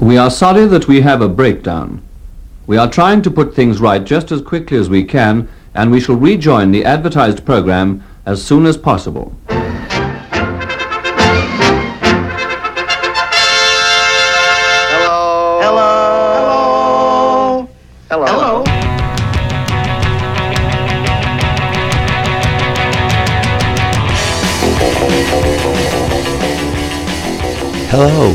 We are sorry that we have a breakdown. We are trying to put things right just as quickly as we can, and we shall rejoin the advertised program as soon as possible. Hello. Hello. Hello. Hello. Hello,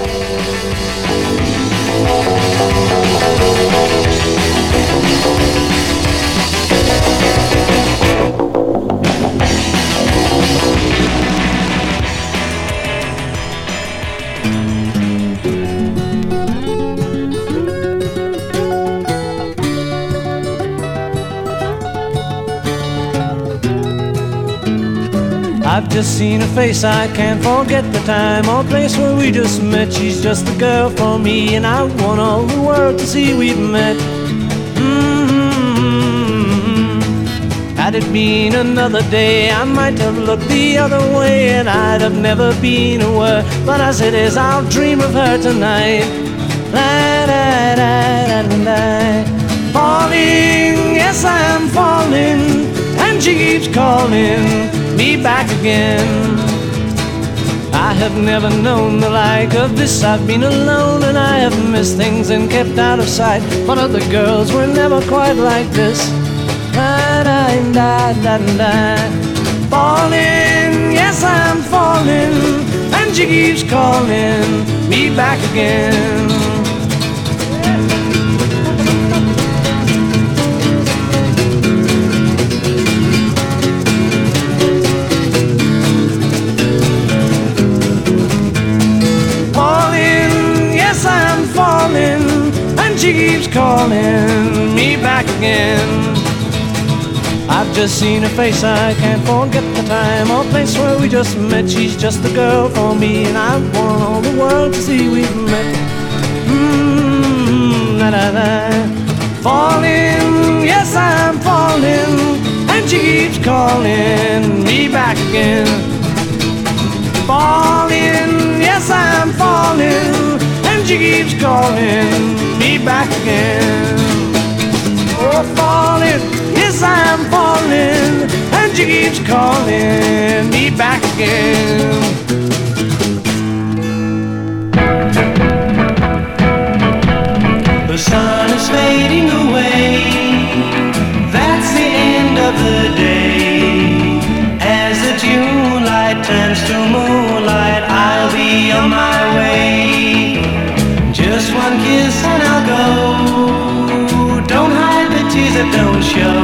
I've just seen her face, I can't forget the time or place where we just met. She's just the girl for me, and I want all the world to see we've met. Mm-hmm. Had it been another day, I might have looked the other way, and I'd have never been aware. But as it is, I'll dream of her tonight. La, da, da, da, da, da. Falling, yes, I am falling, and she keeps calling me back again. I have never known the like of this. I've been alone and I have missed things and kept out of sight. But other girls were never quite like this. Da. Falling, yes, I'm falling, and she keeps calling me back again. Calling me back again. I've just seen her face, I can't forget the time or place where we just met. She's just the girl for me, and I want all the world to see we've met. Mmm, da da da. Falling, yes, I'm falling, and she keeps calling me back again falling, yes I'm falling, and she keeps calling back again. Oh, falling, yes I'm falling, and she keeps calling me back again. The sun is fading away. That's the end of the day. As the June light turns to moonlight, I'll be on my way. That don't show.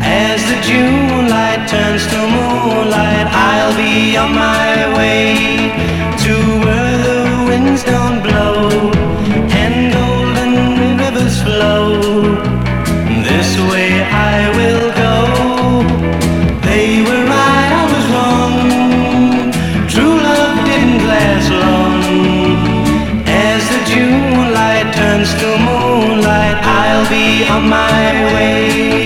As the June light turns to moonlight, I'll be on my way to on my way.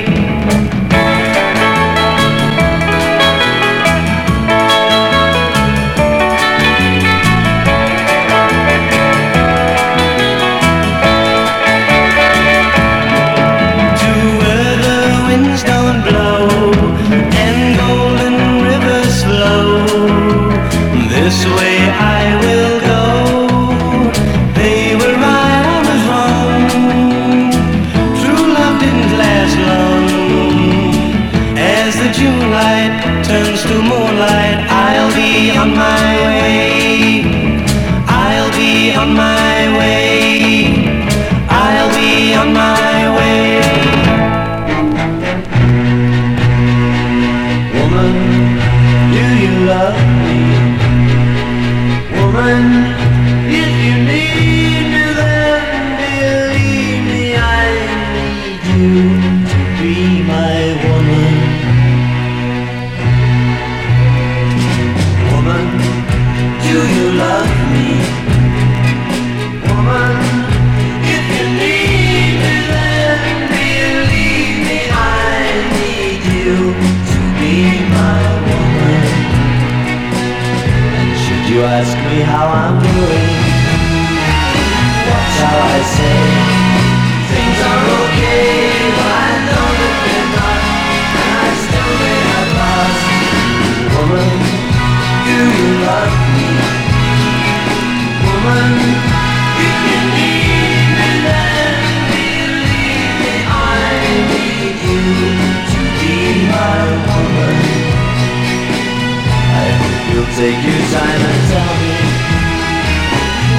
Take your time and tell me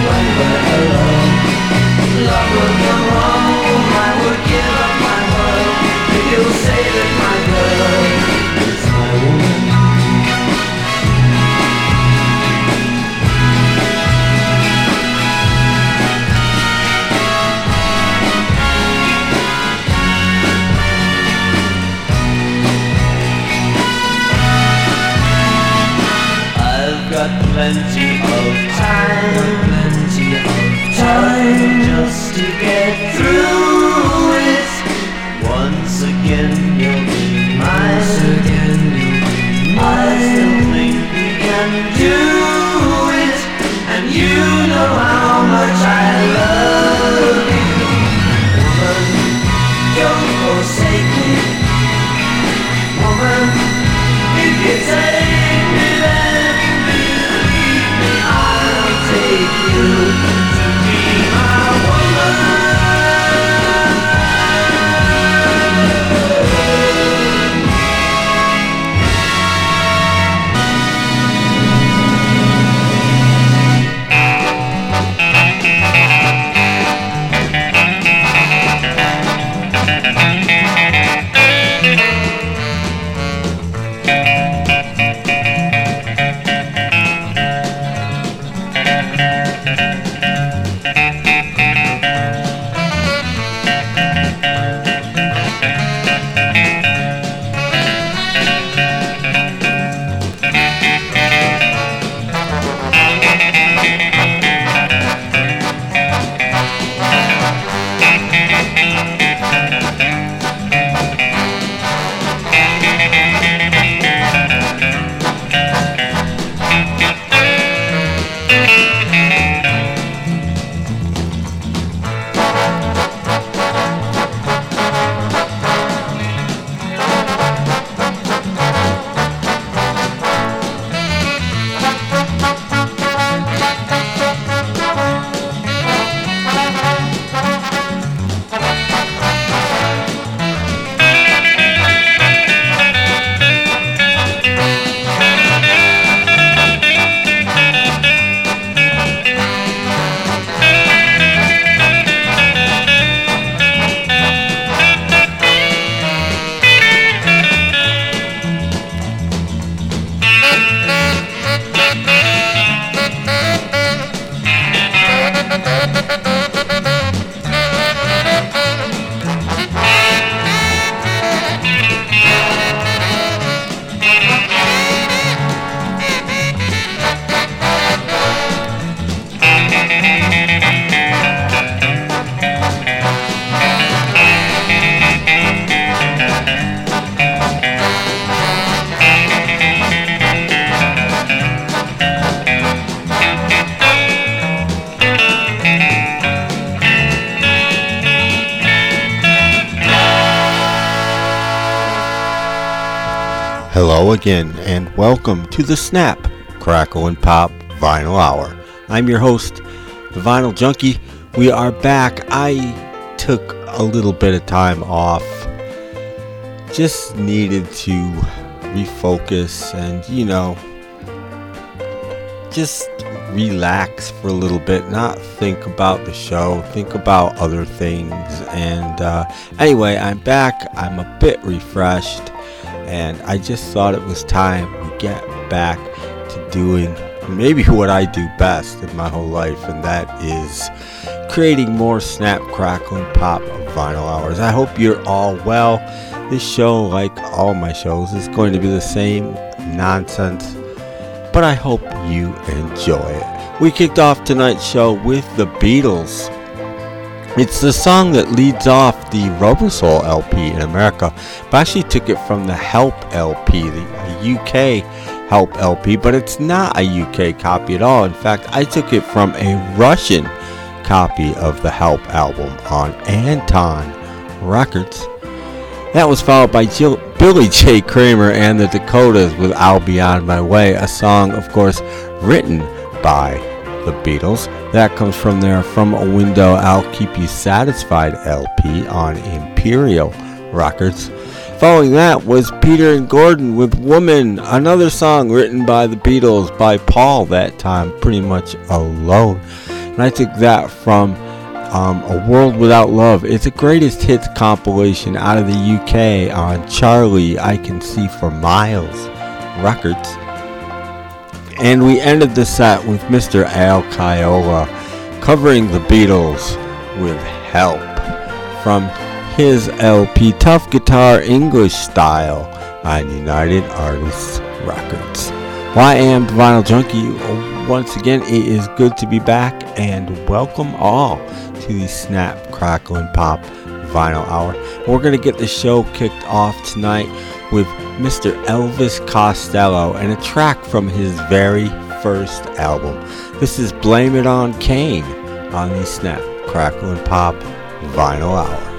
when we're alone. Love again, and welcome to the Snap, Crackle, and Pop Vinyl Hour. I'm your host, the Vinyl Junkie. We are back. I took a little bit of time off. Just needed to refocus and, you know, just relax for a little bit, not think about the show, think about other things. And uh, anyway, I'm back. I'm a bit refreshed, and I just thought it was time we get back to doing maybe what I do best in my whole life, and that is creating more snap, crackle, and pop vinyl hours. I hope you're all well. This show, like all my shows, is going to be the same nonsense, but I hope you enjoy it. We kicked off tonight's show with the Beatles. It's the song that leads off the Rubber Soul LP in America, I actually took it from the Help LP, the UK Help LP, but it's not a UK copy at all. In fact, I took it from a Russian copy of the Help album on Antrop Records. That was followed by Jill, Billy J. Kramer and the Dakotas with I'll Be On My Way, a song, of course, written by the Beatles. That comes from their From a Window I'll Keep You Satisfied LP on Imperial Records. Following that was Peter and Gordon with Woman, another song written by the Beatles by Paul that time, pretty much alone. And I took that from um, A World Without Love. It's a greatest hits compilation out of the UK on Charlie I Can See for Miles Records. And we ended the set with Mr. Al Caiola covering the Beatles with Help from his LP Tuff Guitar English Style on United Artists Records. Well, I am Vinyl Junkie. Once again, it is good to be back and welcome all to the Snap, Crackle, and Pop Vinyl Hour. We're going to get the show kicked off tonight with Mr. Elvis Costello and a track from his very first album. This is Blame It On Cain on the Snap, Crackle, and Pop Vinyl Hour.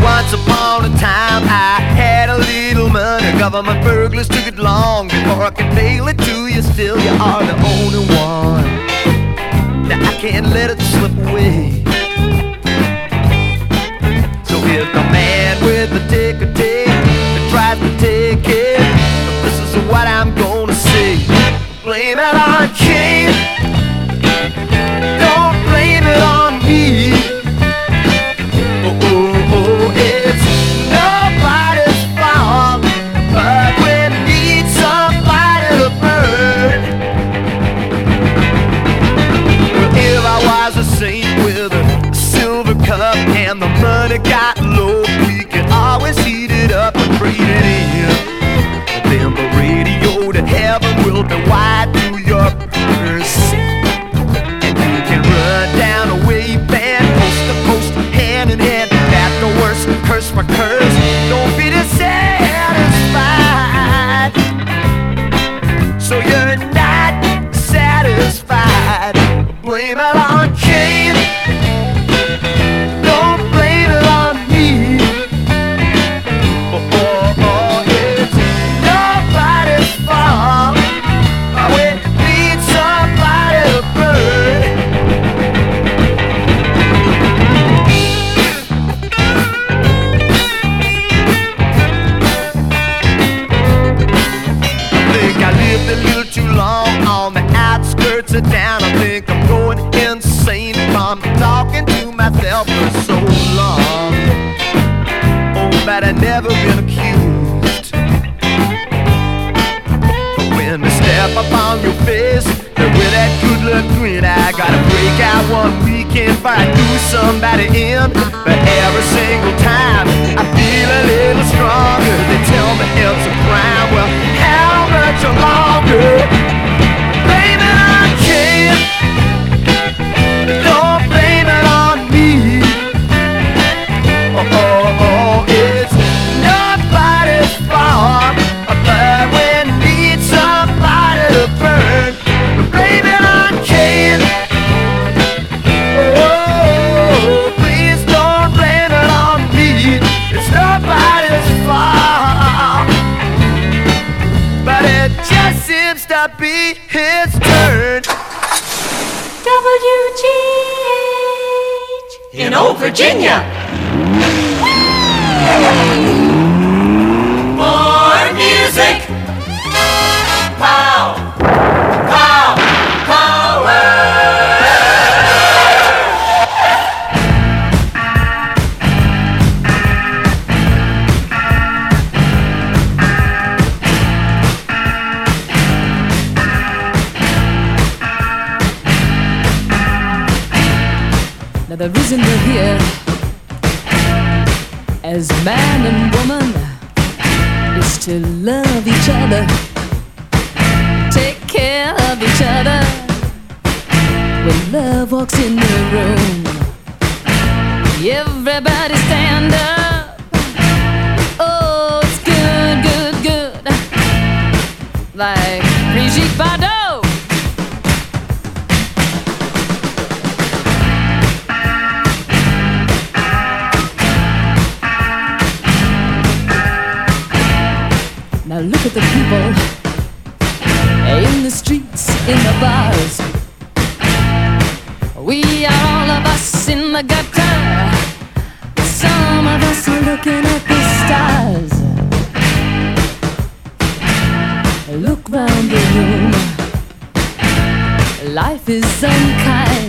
Once upon a time I had a little money Government burglars took it long before I could mail it to you. Still, you are the only one let it can fight who somebody in. But every single time I feel a little stronger. They tell me it's a crime. Well, how much longer? Virginia! The reason we're here as man and woman is to love each other, take care of each other. When love walks in the room, everybody stand up. Oh, it's good, good, good. Like Brigitte Bardot. Look at the people in the streets, in the bars. We are all of us in the gutter. Some of us are looking at the stars. Look round the room. Life is unkind.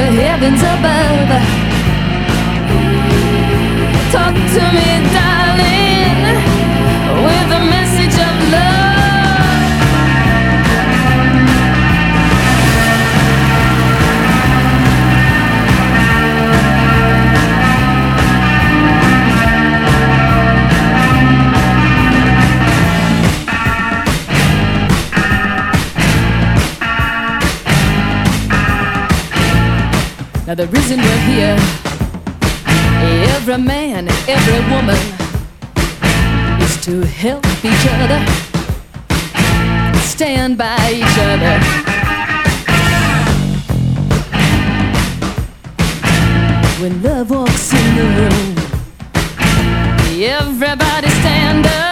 The heavens above. Talk to me, the reason we're here, every man, every woman, is to help each other, stand by each other. When love walks in the room, everybody stand up.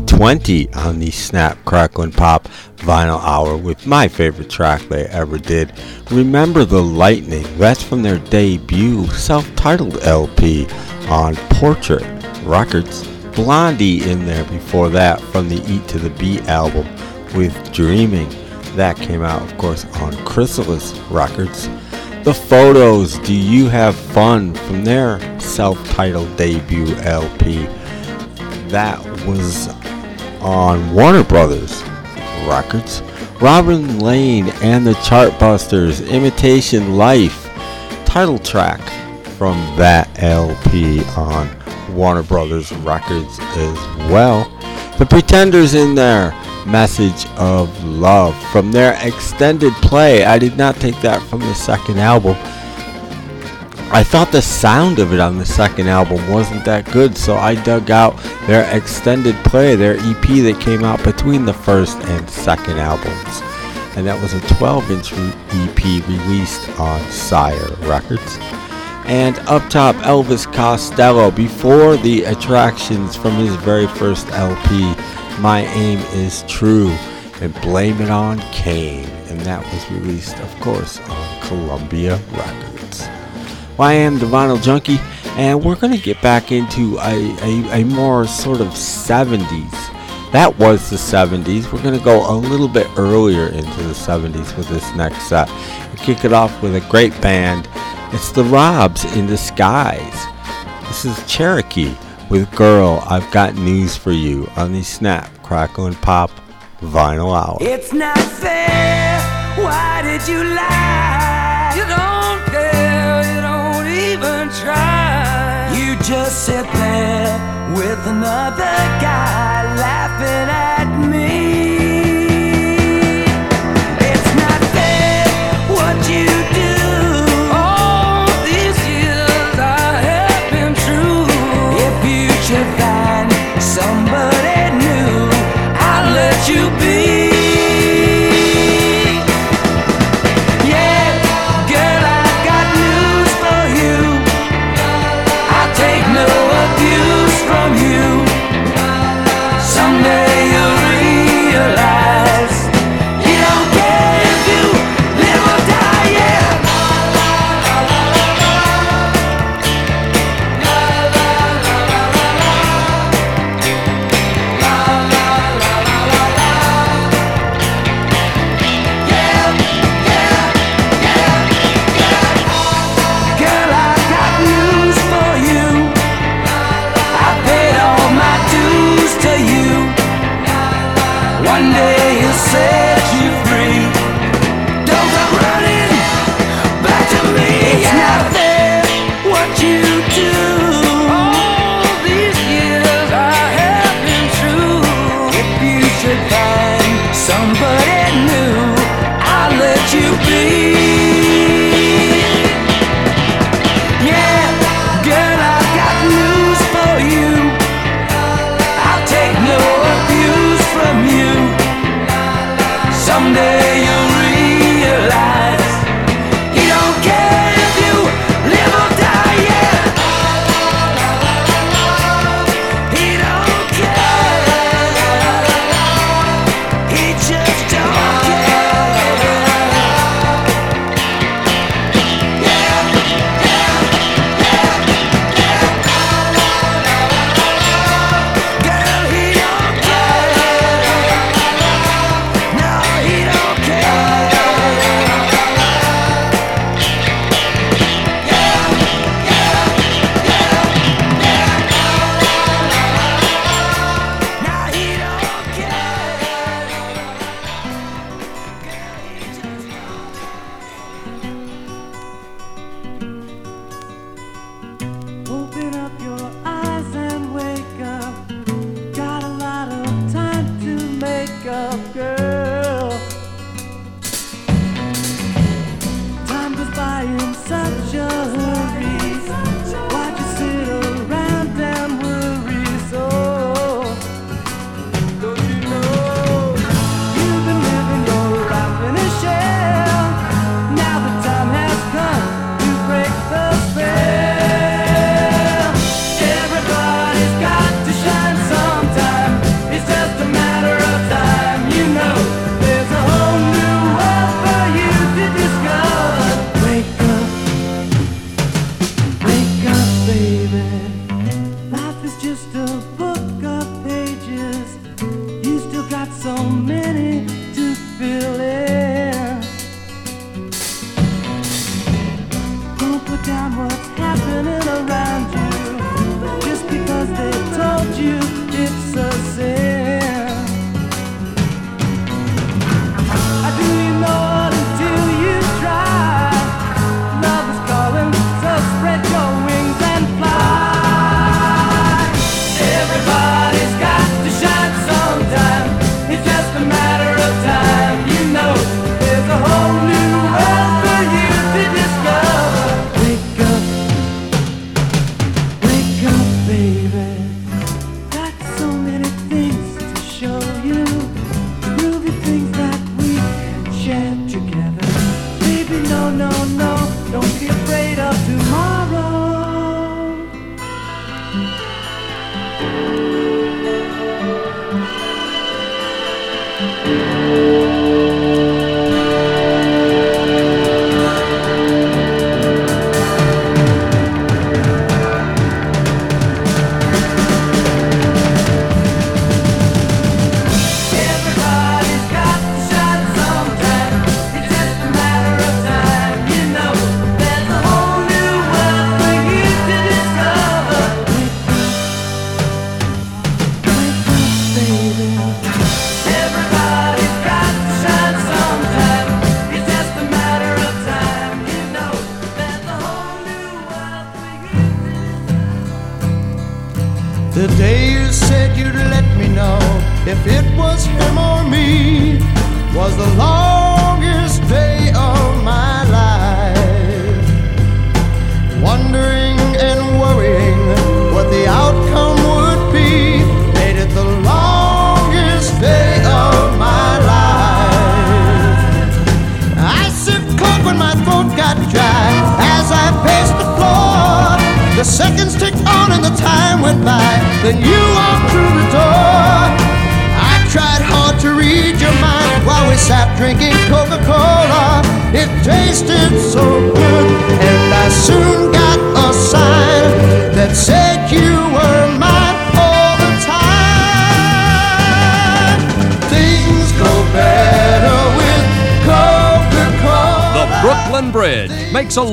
2020 on the Snap, Crackle, and Pop Vinyl Hour with my favorite track they ever did. Remember the Lightning, that's from their debut self titled LP on Portrait Records. Blondie in there before that from the Eat to the Beat album with Dreaming. That came out, of course, on Chrysalis Records. The Photos, Do You Have Fun from their self titled debut LP that was on Warner Brothers Records. Robin Lane and the Chartbusters, Imitation Life, title track from that LP on Warner Brothers Records as well. The Pretenders in there, Message of Love from their extended play. I did not take that from the second album. I thought the sound of it on the second album wasn't that good, so I dug out their extended play, their EP that came out between the first and second albums. And that was a 12 inch EP released on Sire Records. And up top, Elvis Costello, before the attractions from his very first LP, My Aim is True, and Blame It on Cain. And that was released, of course, on Columbia Records. Well, I am the Vinyl Junkie, and we're going to get back into a, a, a, more sort of 70s. That was the 70s. We're going to go a little bit earlier into the 70s with this next set. We kick it off with a great band. It's the Robbs in Disguise. This is Cherokee with Girl, I've Got News for You on the Snap, Crackle, and Pop Vinyl Hour. It's not fair. Why did you lie? You don't even just sit there with another guy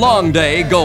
long day go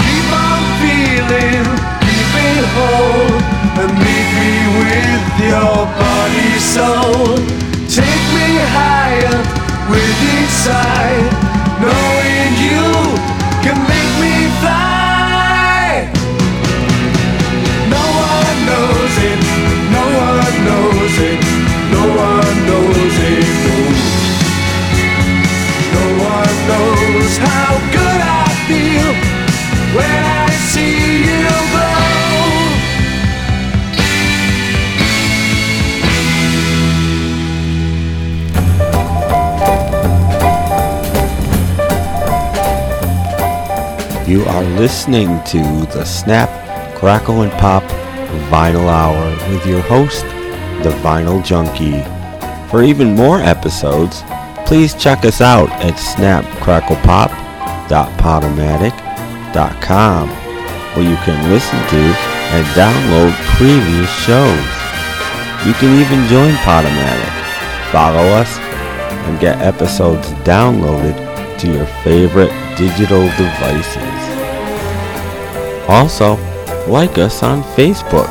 Keep on feeling deep and whole And meet me with your body soul Take me higher with each sigh knows how good I feel when I see you. You are listening to the Snap, Crackle, and Pop Vinyl Hour with your host, The Vinyl Junkie. For even more episodes, please check us out at snapcracklepop.podomatic.com where you can listen to and download previous shows. You can even join Podomatic, follow us, and get episodes downloaded to your favorite digital devices. Also, like us on Facebook.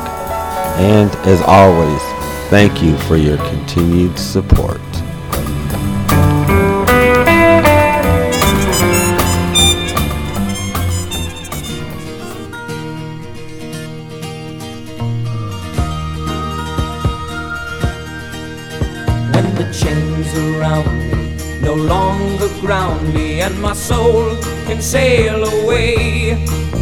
And as always, thank you for your continued support. sail away.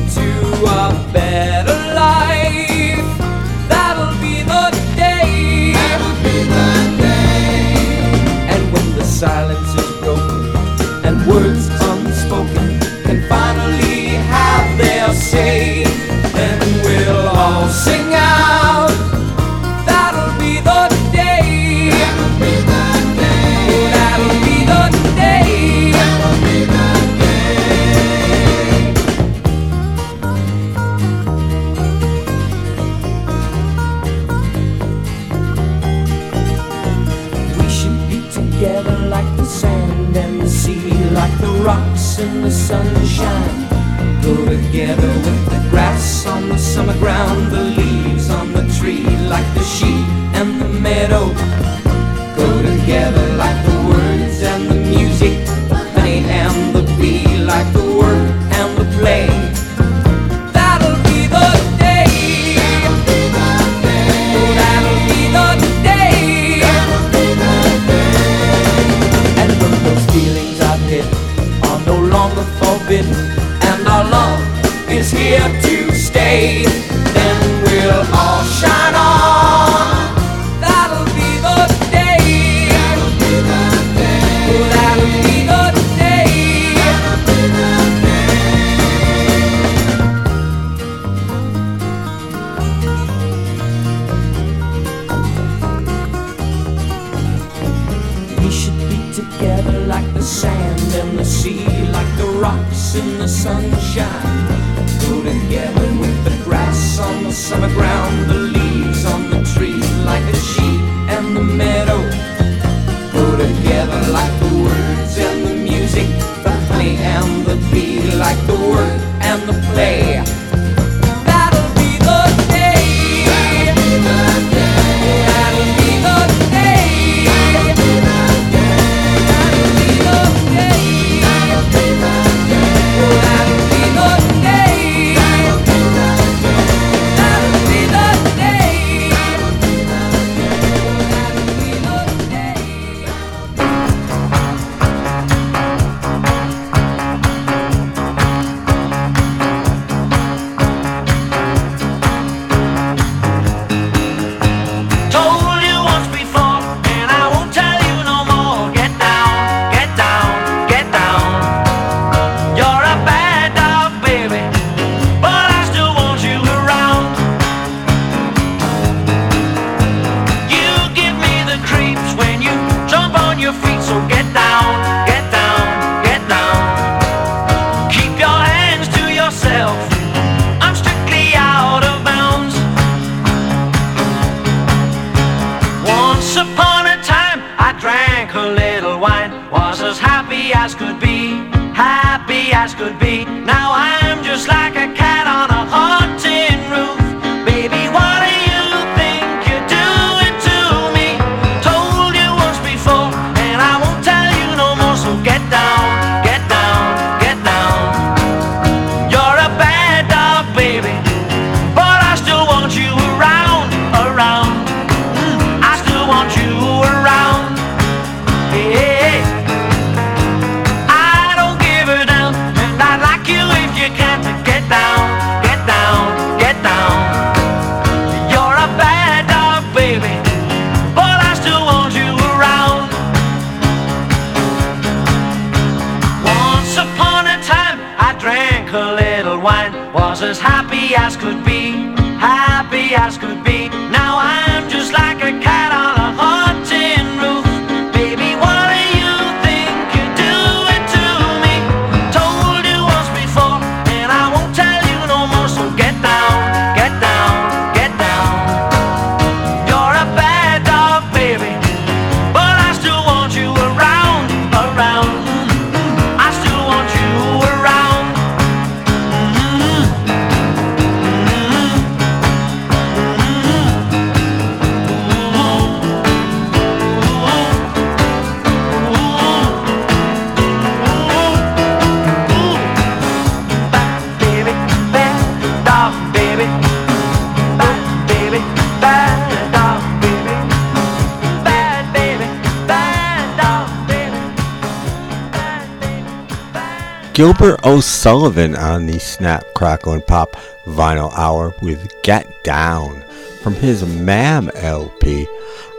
Gilbert O'Sullivan on the Snap, Crackle, and Pop Vinyl Hour with Get Down from his MAM LP.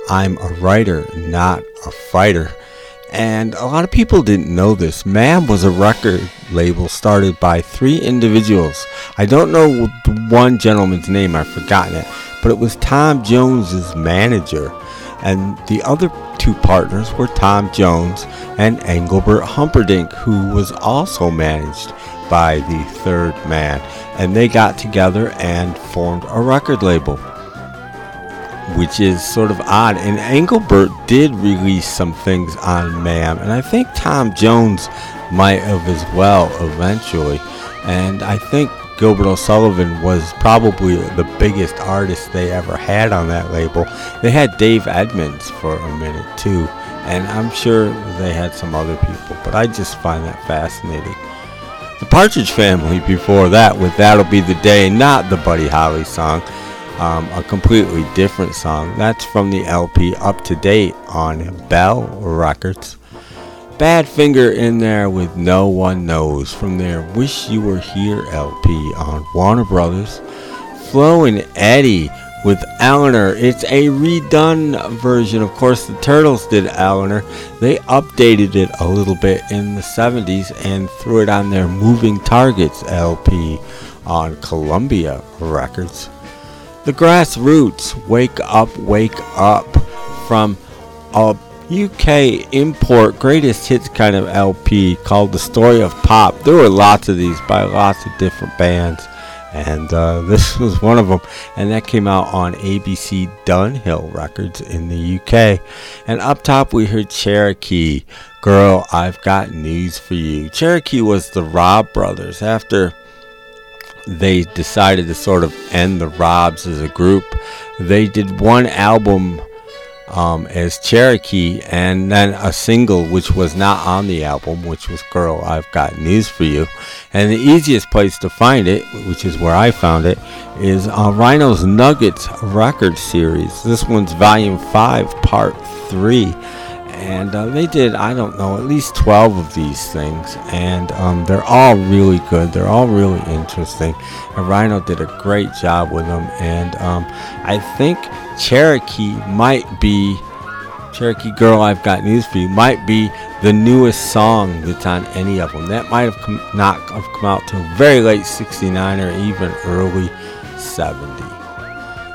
I'm a writer, not a fighter. And a lot of people didn't know this. MAM was a record label started by three individuals. I don't know one gentleman's name, I've forgotten it, but it was Tom Jones's manager. And the other two partners were Tom Jones and Engelbert Humperdinck, who was also managed by the third man. And they got together and formed a record label which is sort of odd. And Engelbert did release some things on MAM, and I think Tom Jones might have as well eventually. And I think Gilbert O'Sullivan was probably the biggest artist they ever had on that label. They had Dave Edmunds for a minute too, and I'm sure they had some other people, but I just find that fascinating. The Partridge Family before that with That'll Be the Day, not the Buddy Holly song um, a completely different song. That's from the LP Up to Date on Bell Records. Badfinger in there with No One Knows from their Wish You Were Here LP on Warner Brothers. Flo and Eddie with Eleanor. It's a redone version. Of course, the Turtles did Eleanor. They updated it a little bit in the 70s and threw it on their Moving Targets LP on Columbia Records. The Grassroots, Wake Up, Wake Up from a UK import greatest hits kind of LP called The Story of Pop. There were lots of these by lots of different bands, and uh, this was one of them. And that came out on ABC Dunhill Records in the UK. And up top, we heard Cherokee. Girl, I've got news for you. Cherokee was the Robb brothers. After they decided to sort of end the Robbs as a group, they did one album um, as Cherokee, and then a single which was not on the album, which was Girl, I've Got News for You. And the easiest place to find it, which is where I found it, is uh, Rhino's Nuggets record series. This one's volume 5, part 3 and uh, they did I don't know at least 12 of these things. And um, they're all really good. They're all really interesting. And Rhino did a great job with them. And um, I think Cherokee might be Cherokee Girl I've Got News For You might be the newest song that's on any of them that might have come, not have come out till very late 69 or even early 70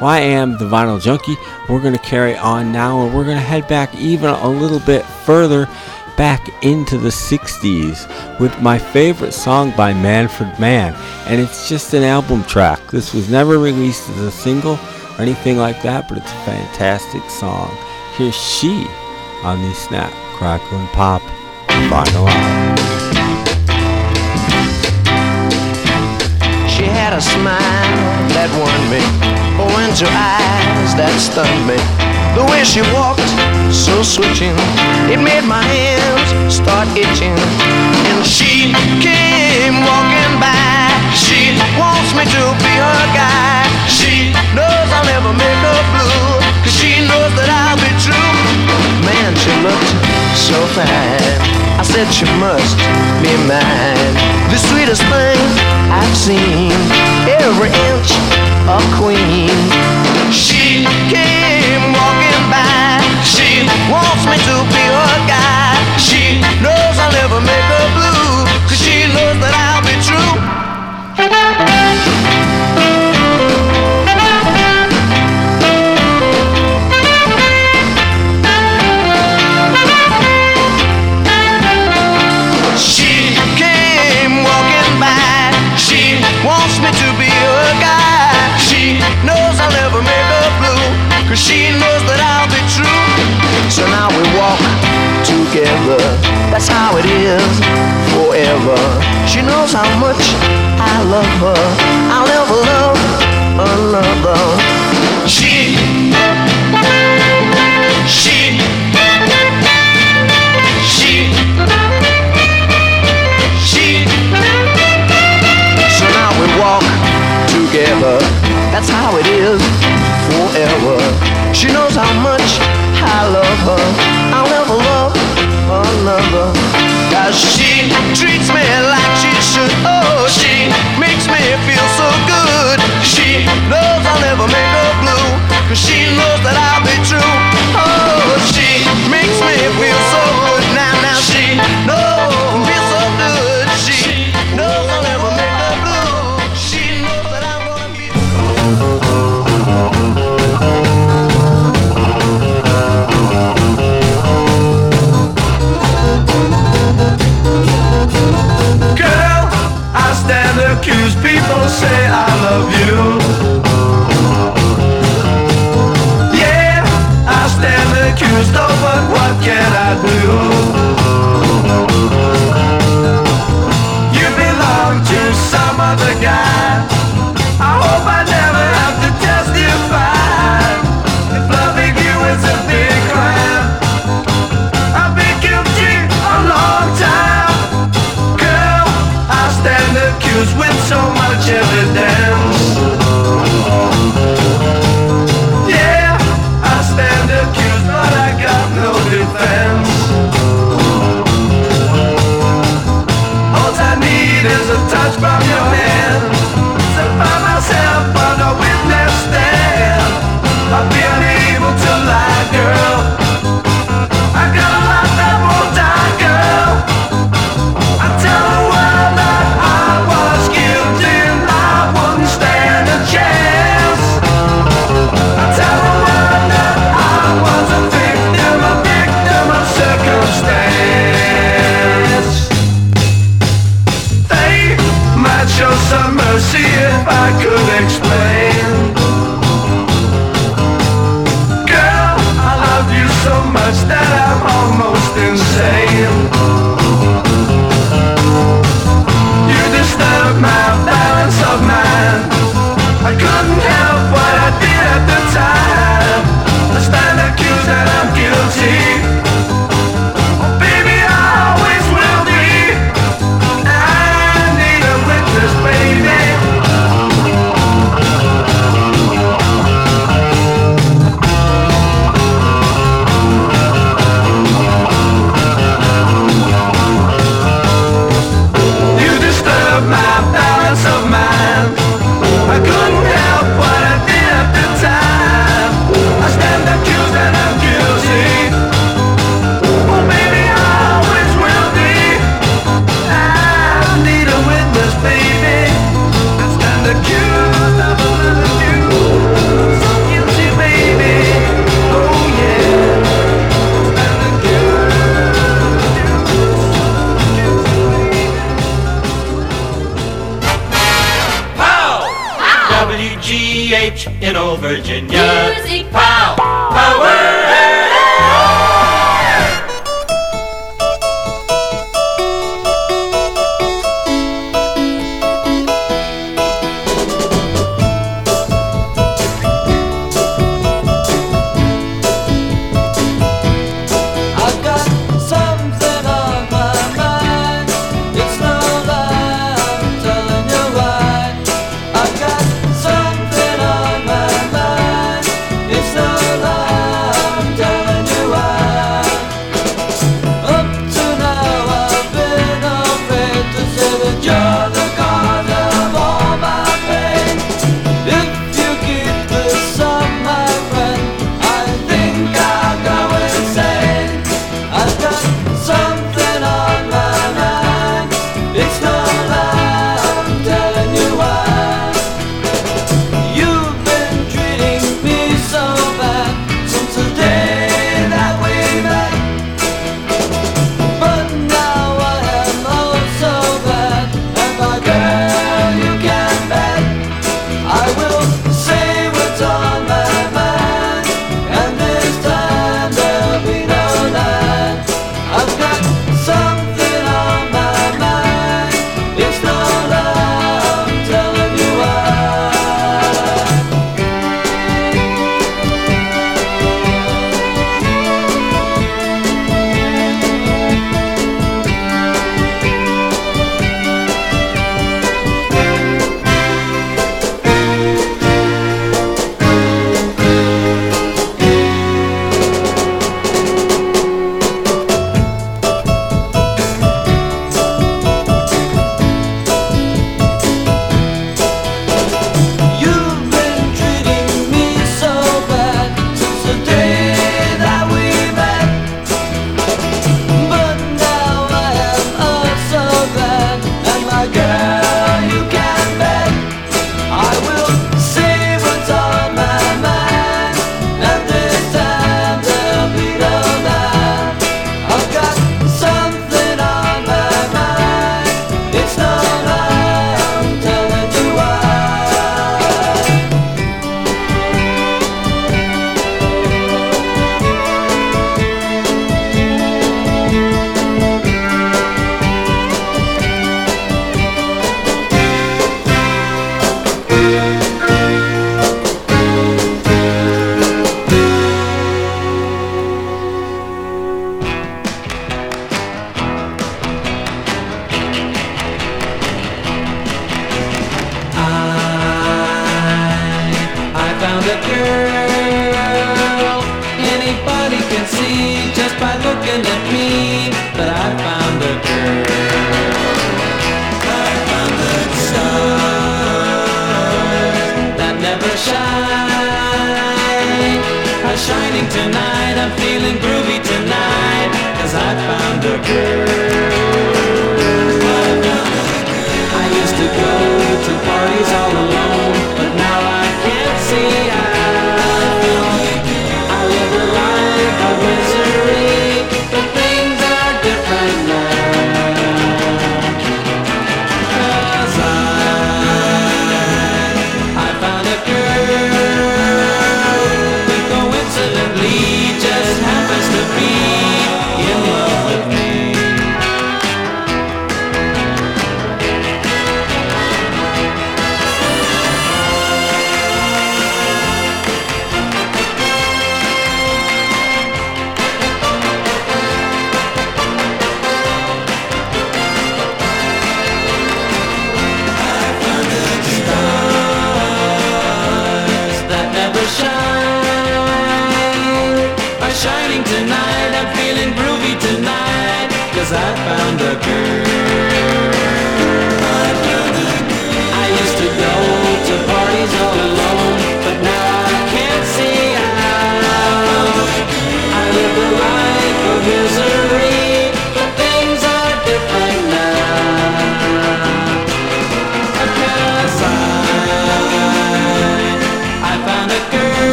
well, I am the Vinyl Junkie. We're going to carry on now and we're going to head back even a little bit further back into the 60s with my favorite song by Manfred Mann. And it's just an album track. This was never released as a single or anything like that, but it's a fantastic song. Here's She on the Snap, Crackle, and Pop Vinyl. She had a smile that won me Oh, and her eyes that stunned me. The way she walked, so switching, it made my hands start itching. And she came walking by. She wants me to be her guy. She I'll never make her blue. Cause she knows that I'll be true. Man, she looked so fine. I said she must be mine. The sweetest thing I've seen. Every inch a queen. She came walking by. She wants me to be her guy. She knows I'll never make her blue. Cause she knows that I'll Cause she knows that I'll be true. So now we walk together. That's how it is forever. She knows how much I love her. I'll never love another. I'll never love. Cause she treats me like she should. Oh, she makes me feel so good. She knows I'll never make her she knows that I'll be true. Oh, she makes me feel so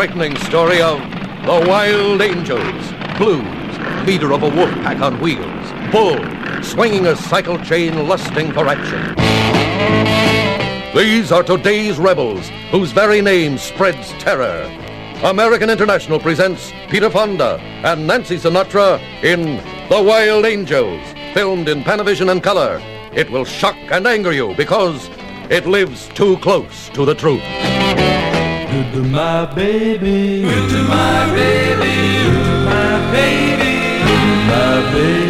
frightening story of the Wild Angels. Blues, leader of a wolf pack on wheels. Bull, swinging a cycle chain, lusting for action. These are today's rebels, whose very name spreads terror. American International presents Peter Fonda and Nancy Sinatra in The Wild Angels, filmed in Panavision and color. It will shock and anger you because it lives too close to the truth. To my baby. Good to my baby. Good to my baby. To my baby.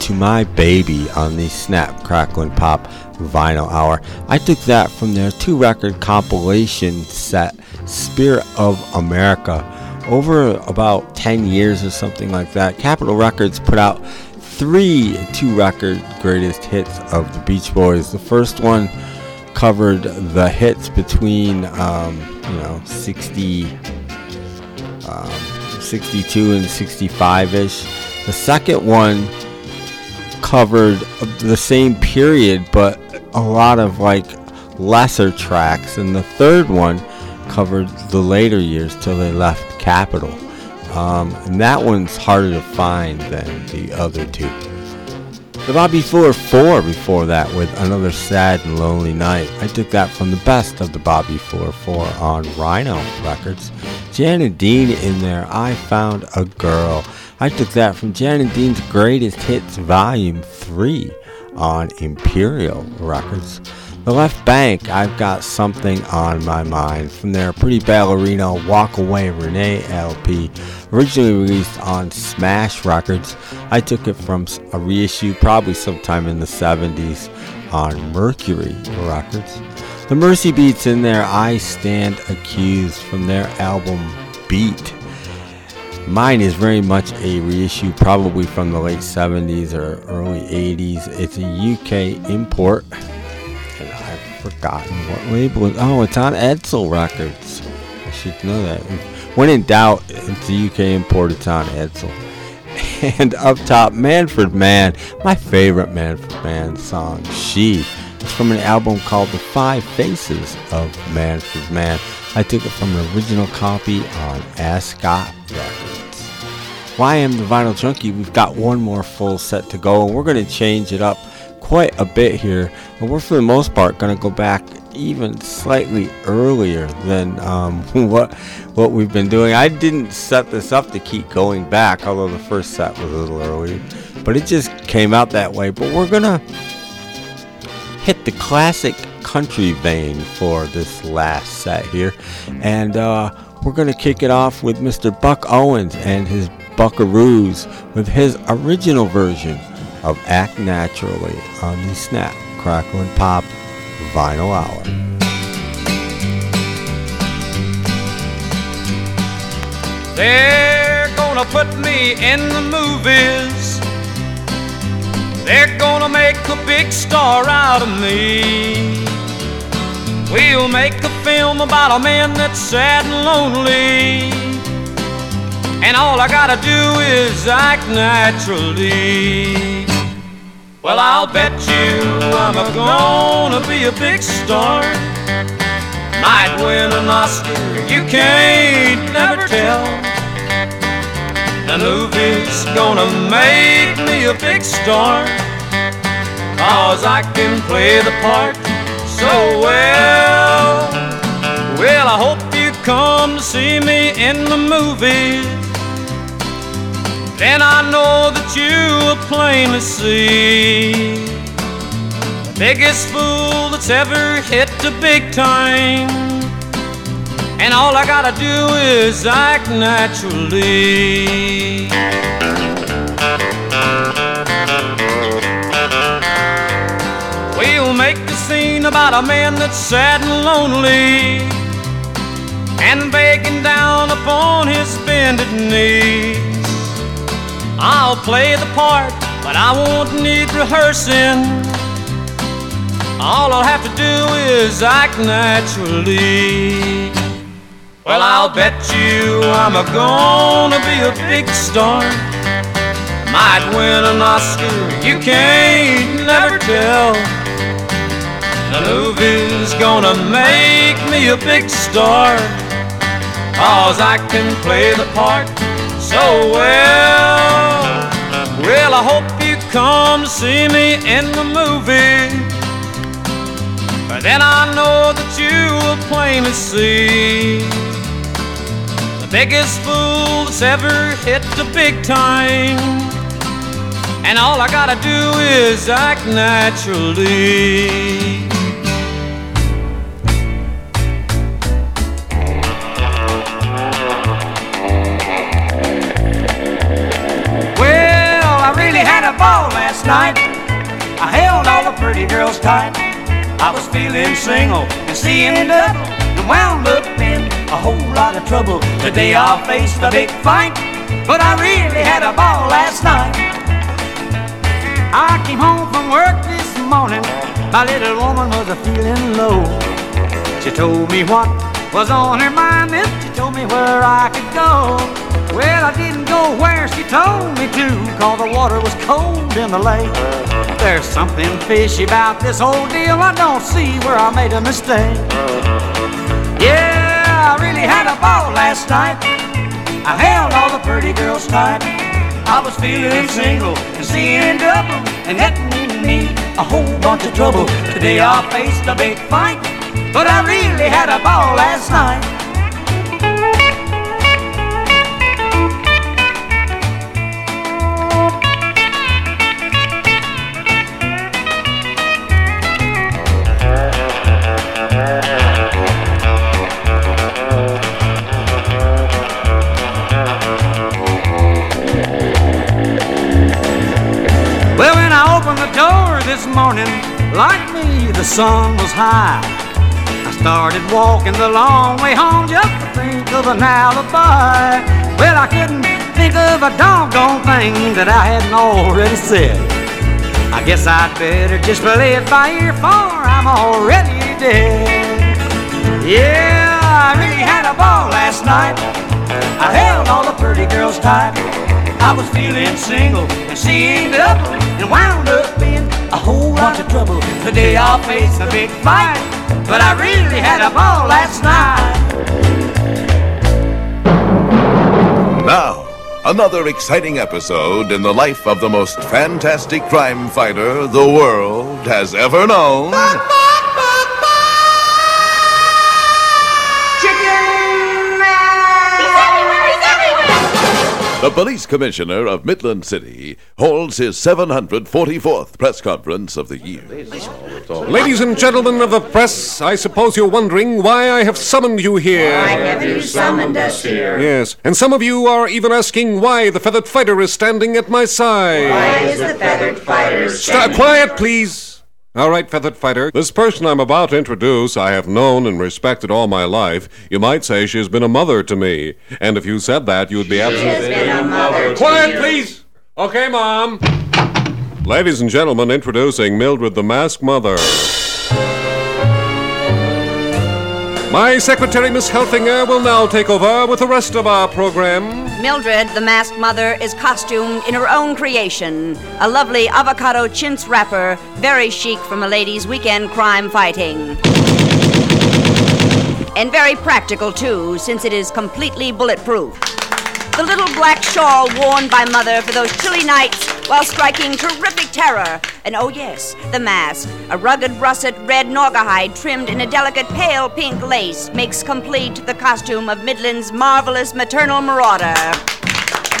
To My Baby on the Snap, Crackle, and Pop Vinyl Hour. I took that from their two record compilation set, Spirit of America. Over about 10 years or something like that, Capitol Records put out three two record greatest hits of the Beach Boys. The first one covered the hits between, um, you know, 60 um, 62 and 65 ish. The second one covered the same period, but a lot of like lesser tracks. And the third one covered the later years till they left Capitol. Um, and that one's harder to find than the other two. The Bobby Fuller 4 before that with Another Sad and Lonely Night. I took that from the best of the Bobby Fuller 4 on Rhino Records. Jan and Dean in there, I Found a Girl. I took that from Jan and Dean's Greatest Hits Volume 3 on Imperial Records. The Left Banke, I've got something on my mind from their Pretty Ballerina Walk Away Renee LP, originally released on Smash Records. I took it from a reissue probably sometime in the 70s on Mercury Records. The Merseybeats in there, I Stand Accused from their album Beat. Mine is very much a reissue, probably from the late 70s or early 80s. It's a UK import, and I've forgotten what label it. Oh, it's on Edsel Records. I should know that. When in doubt, it's a UK import. It's on Edsel. And up top, Manfred Mann, my favorite Manfred Mann song, She. It's from an album called The Five Faces of Manfred Mann. I took it from an original copy on Ascot Records. Why am the Vinyl Junkie? We've got one more full set to go, and we're going to change it up quite a bit here. And we're, for the most part, going to go back even slightly earlier than um, what what we've been doing. I didn't set this up to keep going back, although the first set was a little early, but it just came out that way. But we're gonna hit the classic country vein for this last set here. And uh, we're going to kick it off with Mr. Buck Owens and his Buckaroos with his original version of Act Naturally on the Snap, Crackle, and Pop Vinyl Hour. They're gonna put me in the movies. They're gonna make a big star out of me. We'll make a film about a man that's sad and lonely. And all I gotta do is act naturally. Well, I'll bet you I'm gonna be a big star. Might win an Oscar, you can't never tell. The movie's gonna make me a big star. Cause I can play the part so well. Well, I hope you come to see me in the movies. Then I know that you will plainly see the biggest fool that's ever hit the big time. And all I gotta do is act naturally. We'll make the scene about a man that's sad and lonely and begging down upon his bended knees. I'll play the part, but I won't need rehearsing. All I'll have to do is act naturally. Well, I'll bet you I'm a gonna be a big star. Might win an Oscar, you can't never tell. The movie's gonna make me a big star. Cause I can play the part so well. Well, I hope you come to see me in the movie. But then I know that you will plainly see the biggest fool that's ever hit the big time. And all I gotta do is act naturally. A ball last night. I held all the pretty girls tight. I was feeling single and seeing double and wound up in a whole lot of trouble. Today I faced a big fight, but I really had a ball last night. I came home from work this morning. My little woman was a feeling low. She told me what was on her mind, then she told me where I could go. Well, I didn't go where she told me to, cause the water was cold in the lake. There's something fishy about this whole deal. I don't see where I made a mistake. Yeah, I really had a ball last night. I held all the pretty girls tight. I was feeling single and seeing double and getting me a whole bunch of trouble. Today I faced a big fight, but I really had a ball last night. Door this morning, like me, the sun was high. I started walking the long way home just to think of an alibi. Well, I couldn't think of a doggone thing that I hadn't already said. I guess I'd better just play it by ear, for I'm already dead. Yeah, I really had a ball last night. I held all the pretty girls tight. I was feeling single and seeing double and wound up in a whole lot of trouble. Today I'll face a big fight, but I really had a ball last night. Now, another exciting episode in the life of the most fantastic crime fighter the world has ever known. The police commissioner of Midland City holds his 744th press conference of the year. Ladies and gentlemen of the press, I suppose you're wondering why I have summoned you here. Why have you summoned us here? Yes, and some of you are even asking why the feathered fighter is standing at my side. Why is the feathered fighter Sta- standing? quiet, please. All right, feathered fighter. This person I'm about to introduce, I have known and respected all my life. You might say she has been a mother to me. And if you said that, you would be absolutely. been a mother to Quiet, please. Okay, Mom. Ladies and gentlemen, introducing Mildred the Mask Mother. My secretary, Miss Helfinger, will now take over with the rest of our program. Mildred, the masked mother, is costumed in her own creation. A lovely avocado chintz wrapper, very chic from a lady's weekend crime fighting. And very practical, too, since it is completely bulletproof. The little black shawl worn by Mother for those chilly nights while striking terrific terror. And oh, yes, the mask. A rugged russet red naugahyde trimmed in a delicate pale pink lace makes complete the costume of Midland's marvelous maternal marauder.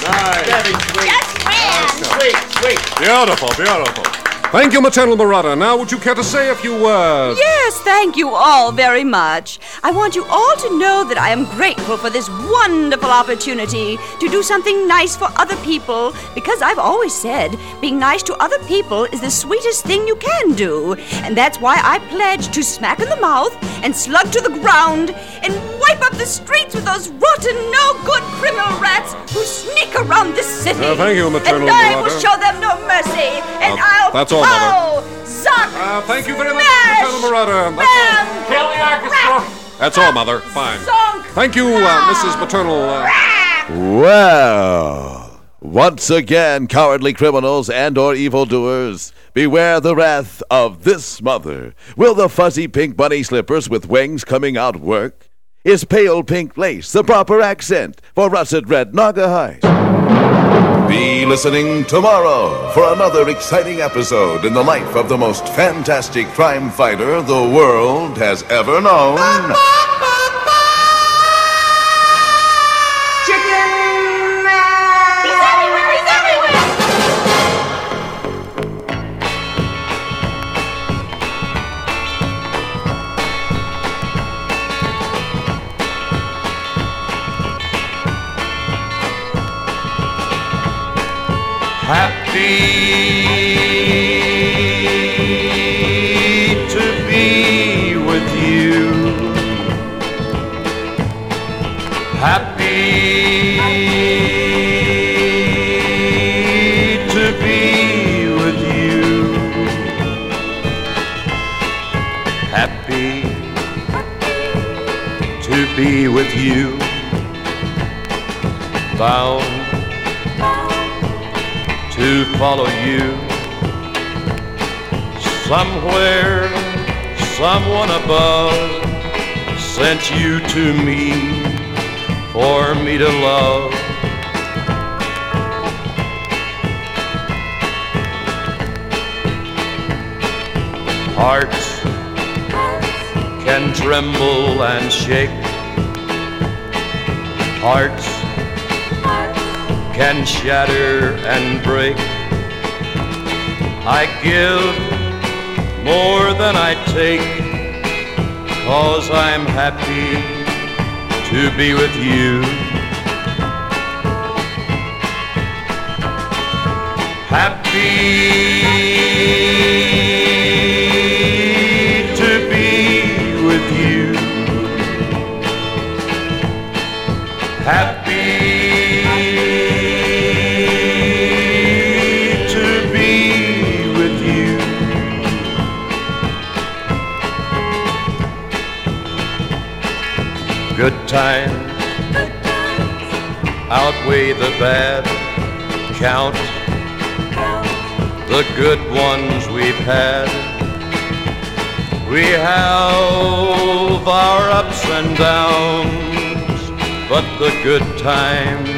Nice, very sweet, just grand, Sweet, sweet. Beautiful, beautiful. Thank you, Maternal Marauder. Now, would you care to say a few words? Yes, thank you all very much. I want you all to know that I am grateful for this wonderful opportunity to do something nice for other people because I've always said being nice to other people is the sweetest thing you can do. And that's why I pledge to smack in the mouth and slug to the ground and wipe up the streets with those rotten, no good criminal rats who sneak around this city. Uh, thank you, Maternal And I Marauder. will show them no mercy. And Uh, I'll that's all, pow, suck, Uh, thank you very much, smash, Maternal Marauder. That's all. Kill the orchestra. That's all, Mother. Fine. Thank you, uh, Mrs. Maternal. Uh, Well, once again, cowardly criminals and or evildoers, beware the wrath of this mother. Will the fuzzy pink bunny slippers with wings coming out work? Is pale pink lace the proper accent for russet red naugahyde? Be listening tomorrow for another exciting episode in the life of the most fantastic crime fighter the world has ever known. To be with you. Happy to be with you. Happy to be with you. Bound to follow you. Somewhere, someone above sent you to me for me to love. Hearts can tremble and shake. Hearts can shatter and break. I give more than I take, cause I'm happy to be with you. Happy outweigh the bad. Count the good ones we've had. We have our ups and downs, but the good times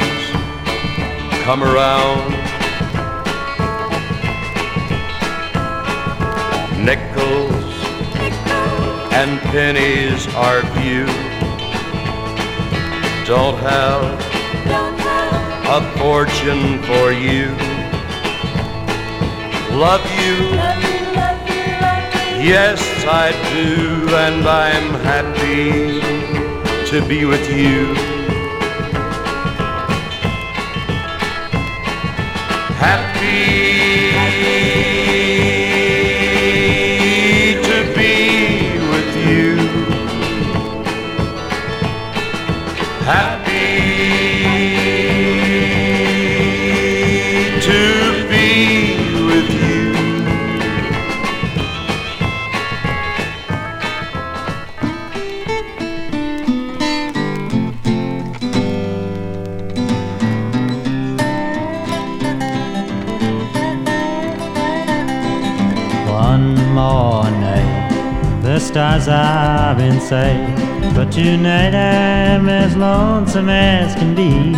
come around. Nickels and pennies are few. Don't have a fortune for you. Love you, yes, I do, and I'm happy to be with you. Sight. But tonight I'm as lonesome as can be.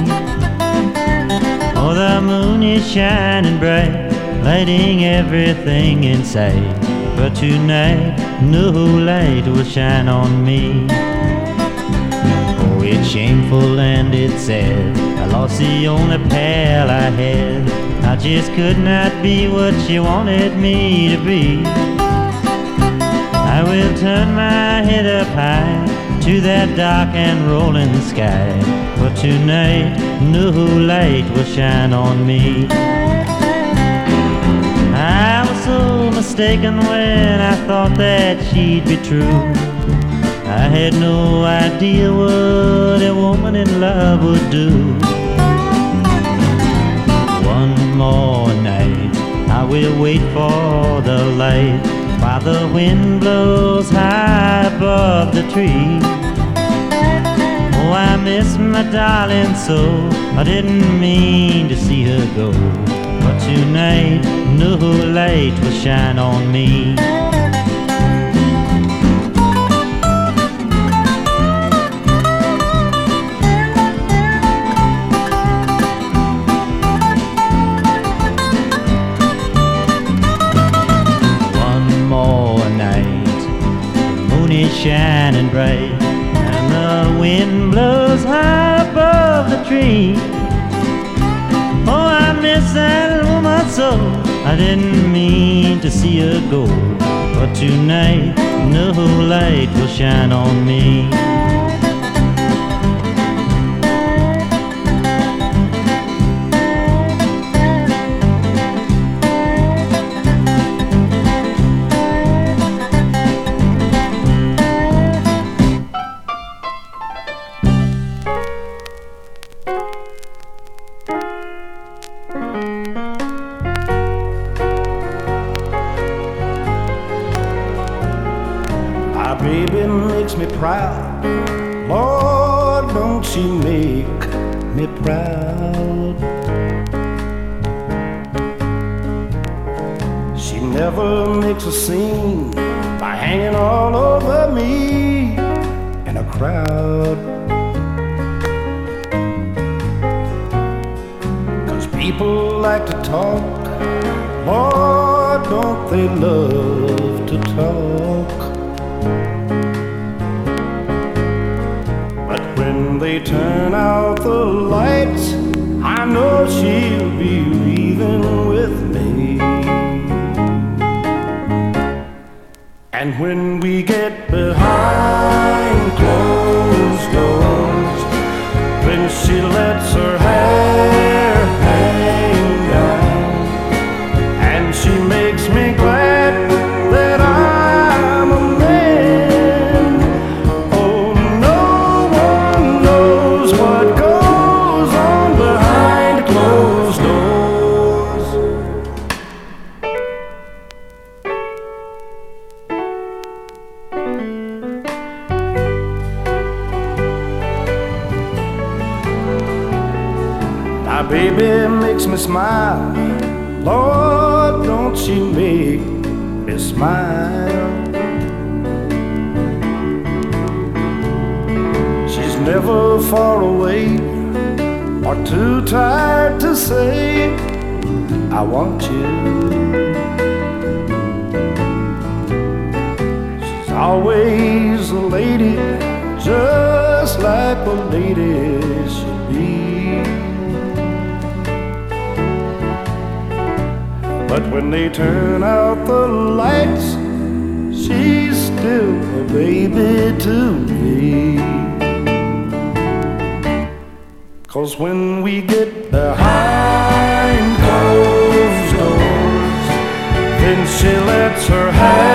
Oh, the moon is shining bright, lighting everything in sight. But tonight, no light will shine on me. Oh, it's shameful and it's sad. I lost the only pal I had. I just could not be what she wanted me to be. Will turn my head up high to that dark and rolling sky. But tonight, no light will shine on me. I was so mistaken when I thought that she'd be true. I had no idea what a woman in love would do. One more night, I will wait for the light while the wind blows high above the tree. Oh, I miss my darling so. I didn't mean to see her go. But tonight, no light will shine on me. I didn't mean to see her go, but tonight no light will shine on me. Baby to me. Cause when we get behind closed doors, then she lets her hair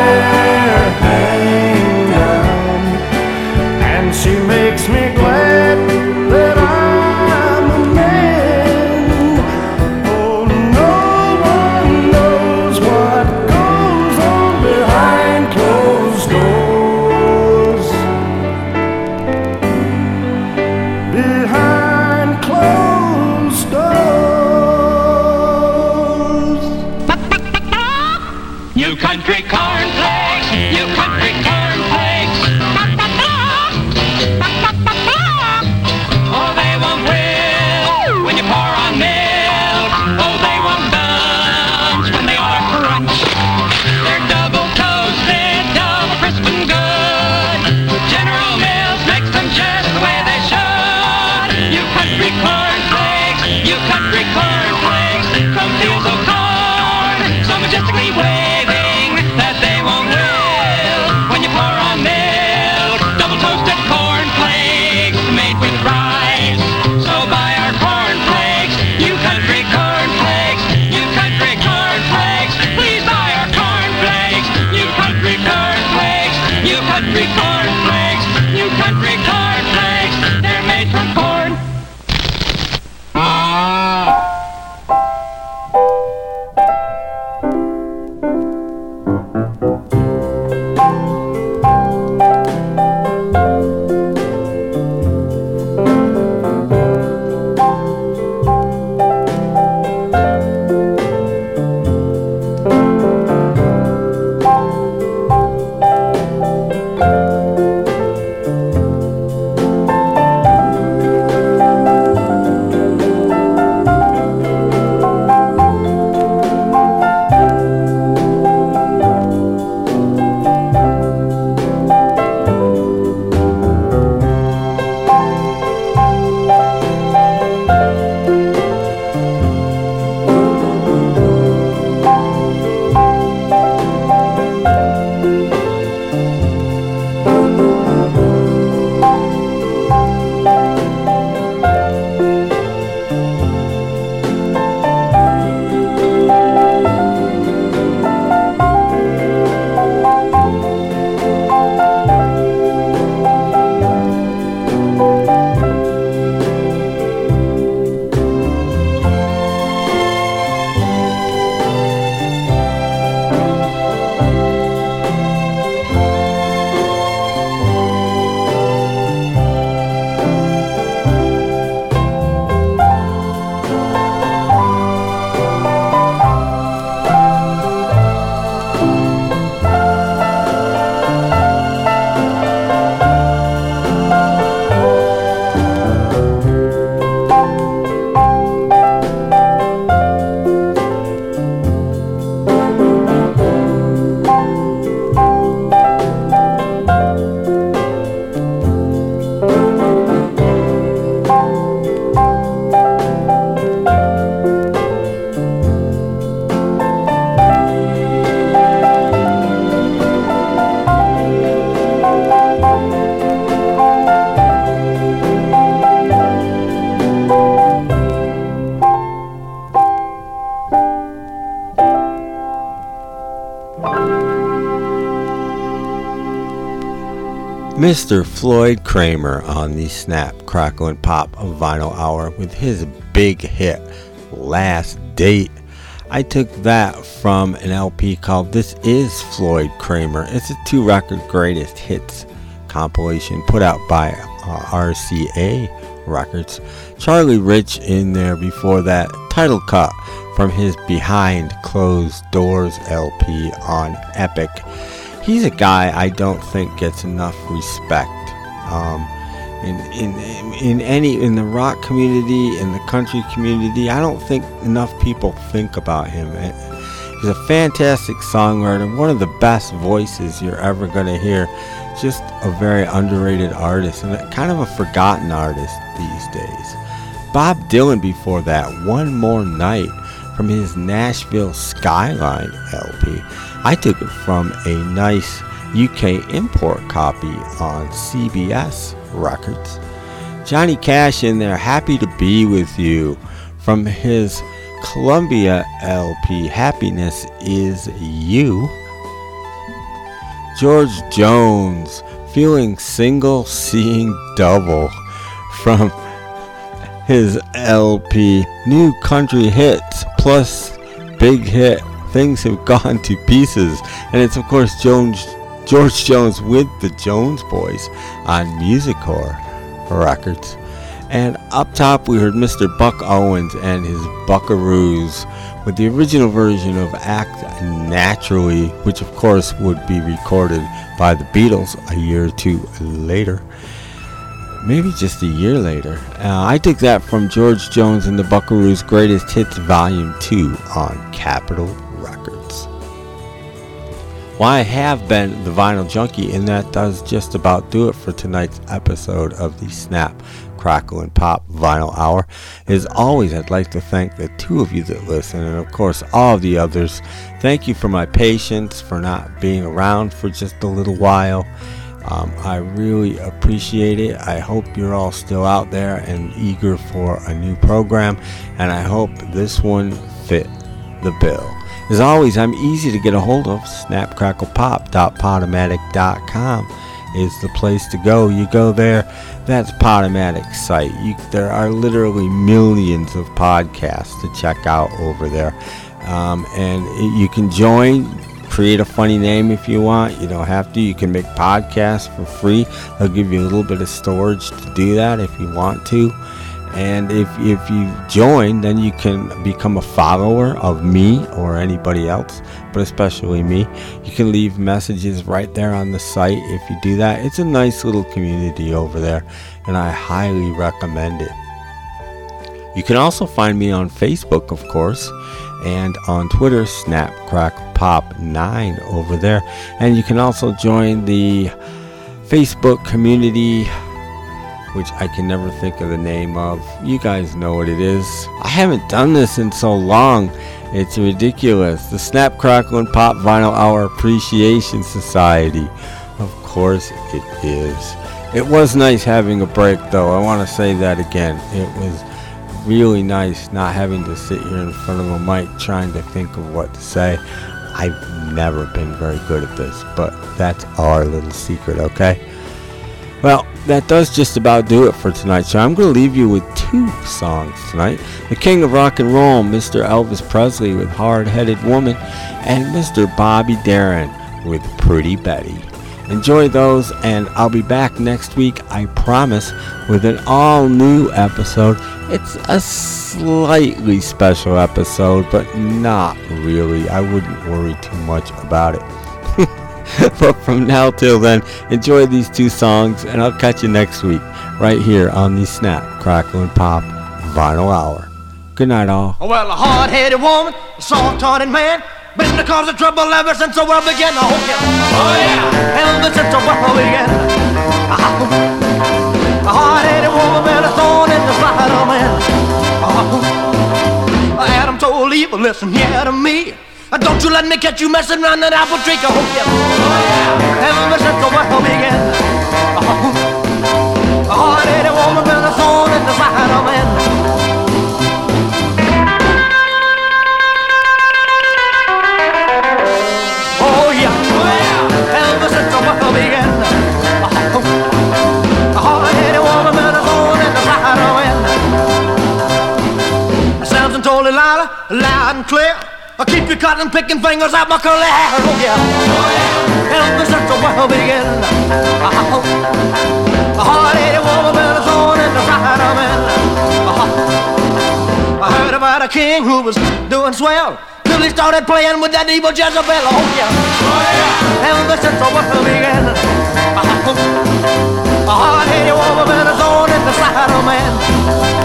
Mr. Floyd Cramer on the Snap, Crackle, and Pop of Vinyl Hour with his big hit, Last Date. I took that from an LP called This Is Floyd Cramer. It's a two record greatest hits compilation put out by uh, RCA Records. Charlie Rich in there before that title cut from his Behind Closed Doors LP on Epic. He's a guy I don't think gets enough respect. Um, in, in in any in the rock community in the country community I don't think enough people think about him he's a fantastic songwriter one of the best voices you're ever going to hear just a very underrated artist and kind of a forgotten artist these days Bob Dylan before that one more night from his Nashville Skyline LP. I took it from a nice UK import copy on CBS Records. Johnny Cash in there, happy to be with you from his Columbia LP, Happiness is You. George Jones, feeling single, seeing double from his LP, New Country Hits, plus Big Hit, Things Have Gone to Pieces. And it's, of course, Jones, George Jones with the Jones Boys on Musicor Records. And up top, we heard Mr. Buck Owens and his Buckaroos with the original version of Act Naturally, which of course would be recorded by the Beatles a year or two later. Maybe just a year later. Uh, I took that from George Jones and the Buckaroos Greatest Hits Volume 2 on Capitol. Well, I have been the Vinyl Junkie, and that does just about do it for tonight's episode of the Snap Crackle and Pop Vinyl Hour. As always, I'd like to thank the two of you that listen, and of course, all of the others. Thank you for my patience, for not being around for just a little while. Um, I really appreciate it. I hope you're all still out there and eager for a new program, and I hope this one fit the bill. As always, I'm easy to get a hold of. Snapcracklepop.podomatic.com is the place to go. You go there, that's Podomatic's site. You, there are literally millions of podcasts to check out over there. Um, and it, you can join, create a funny name if you want. You don't have to. You can make podcasts for free. They'll give you a little bit of storage to do that if you want to. And if, if you join, then you can become a follower of me or anybody else, but especially me. You can leave messages right there on the site if you do that. It's a nice little community over there, and I highly recommend it. You can also find me on Facebook, of course, and on Twitter, SnapCrackPop9 over there. And you can also join the Facebook community which I can never think of the name of. You guys know what it is. I haven't done this in so long. It's ridiculous. The Snap, Crackle, and Pop Vinyl Hour Appreciation Society. Of course it is. It was nice having a break, though. I want to say that again. It was really nice not having to sit here in front of a mic trying to think of what to say. I've never been very good at this, but that's our little secret, okay? Well, that does just about do it for tonight. So I'm going to leave you with two songs tonight. The King of Rock and Roll, Mr. Elvis Presley with Hard Headed Woman, and Mr. Bobby Darin with Pretty Betty. Enjoy those, and I'll be back next week, I promise, with an all new episode. It's a slightly special episode, but not really. I wouldn't worry too much about it. but from now till then, enjoy these two songs, and I'll catch you next week, right here on the Snap, Crackle, and Pop Vinyl Hour. Good night, all. Well, a hard-headed woman, a soft-hearted man, been the cause of trouble ever since the world began. Oh yeah, oh yeah, ever since the world began. A hard-headed woman been a thorn in the side of man. Adam told Eve, listen here to me. Don't you let me catch you messing around that apple tree. Oh yeah, oh yeah, ever since the world began. A hard-headed oh, oh, woman been a thorn in the side of. Oh yeah, oh ever since the world began. Woman been a thorn in the side of man. Samson told Delilah loud and clear. Keep your cotton picking fingers out my curly hair. Oh yeah, yeah, ever since the world began. Uh-huh. Uh-huh. A hard-headed woman been a thorn in the side of man. Uh-huh. I heard about a king who was doing swell. Till he started playing with that evil Jezebel. Oh yeah, yeah, ever since the world began. A hard-headed woman been a thorn in the side of man.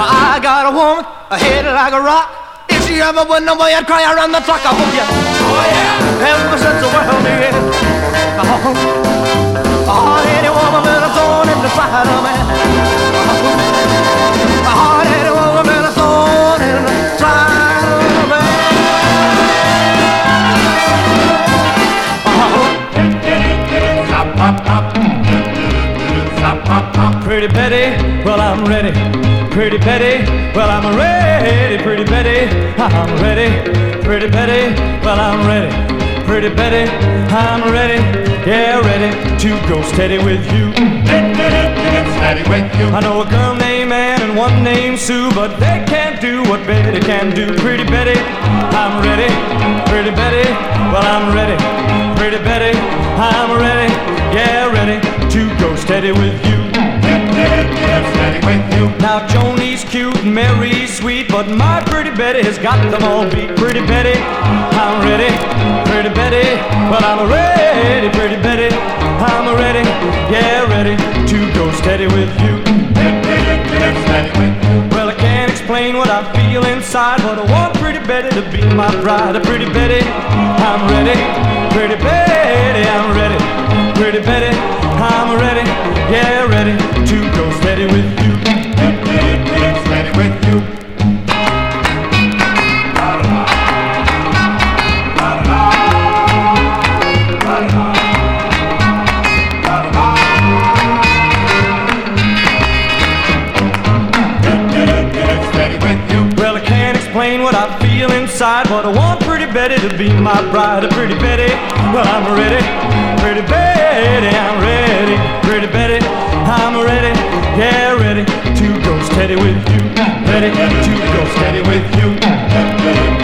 I got a woman, a head like a rock. If never win no boy, I'd cry around the clock, I hope you. Oh yeah, ever since the world began. Oh, oh any woman been a thorn in the side of me. Oh, any woman been a thorn in the side of me. Pretty Betty, well I'm ready. Pretty Betty, well I'm ready. Pretty Betty, I'm ready. Pretty Betty, well I'm ready. Pretty Betty, I'm ready. Yeah, ready to go steady with you. Steady with you. I know a girl named Ann and one named Sue, but they can't do what Betty can do. Pretty Betty, I'm ready. Pretty Betty, well I'm ready. Pretty Betty, I'm ready. Yeah, ready to go steady with you. Now Joni's cute Mary's sweet, but my pretty Betty has got them all beat. Pretty Betty, I'm ready. Pretty Betty, well I'm ready. Pretty Betty, I'm ready. Yeah, ready to go steady with you. Well, I can't explain what I feel inside, but I want pretty Betty to be my bride. Pretty Betty, I'm ready. Pretty Betty, I'm ready. Pretty Betty, I'm ready. Yeah, ready to go steady with you. Steady with you. Well, I can't explain what I feel inside, but I want pretty Betty to be my bride. Pretty Betty, well, I'm ready. Pretty Betty, steady. I'm ready, pretty Betty. I'm ready, yeah, ready to go steady with you. Ready to go steady with you.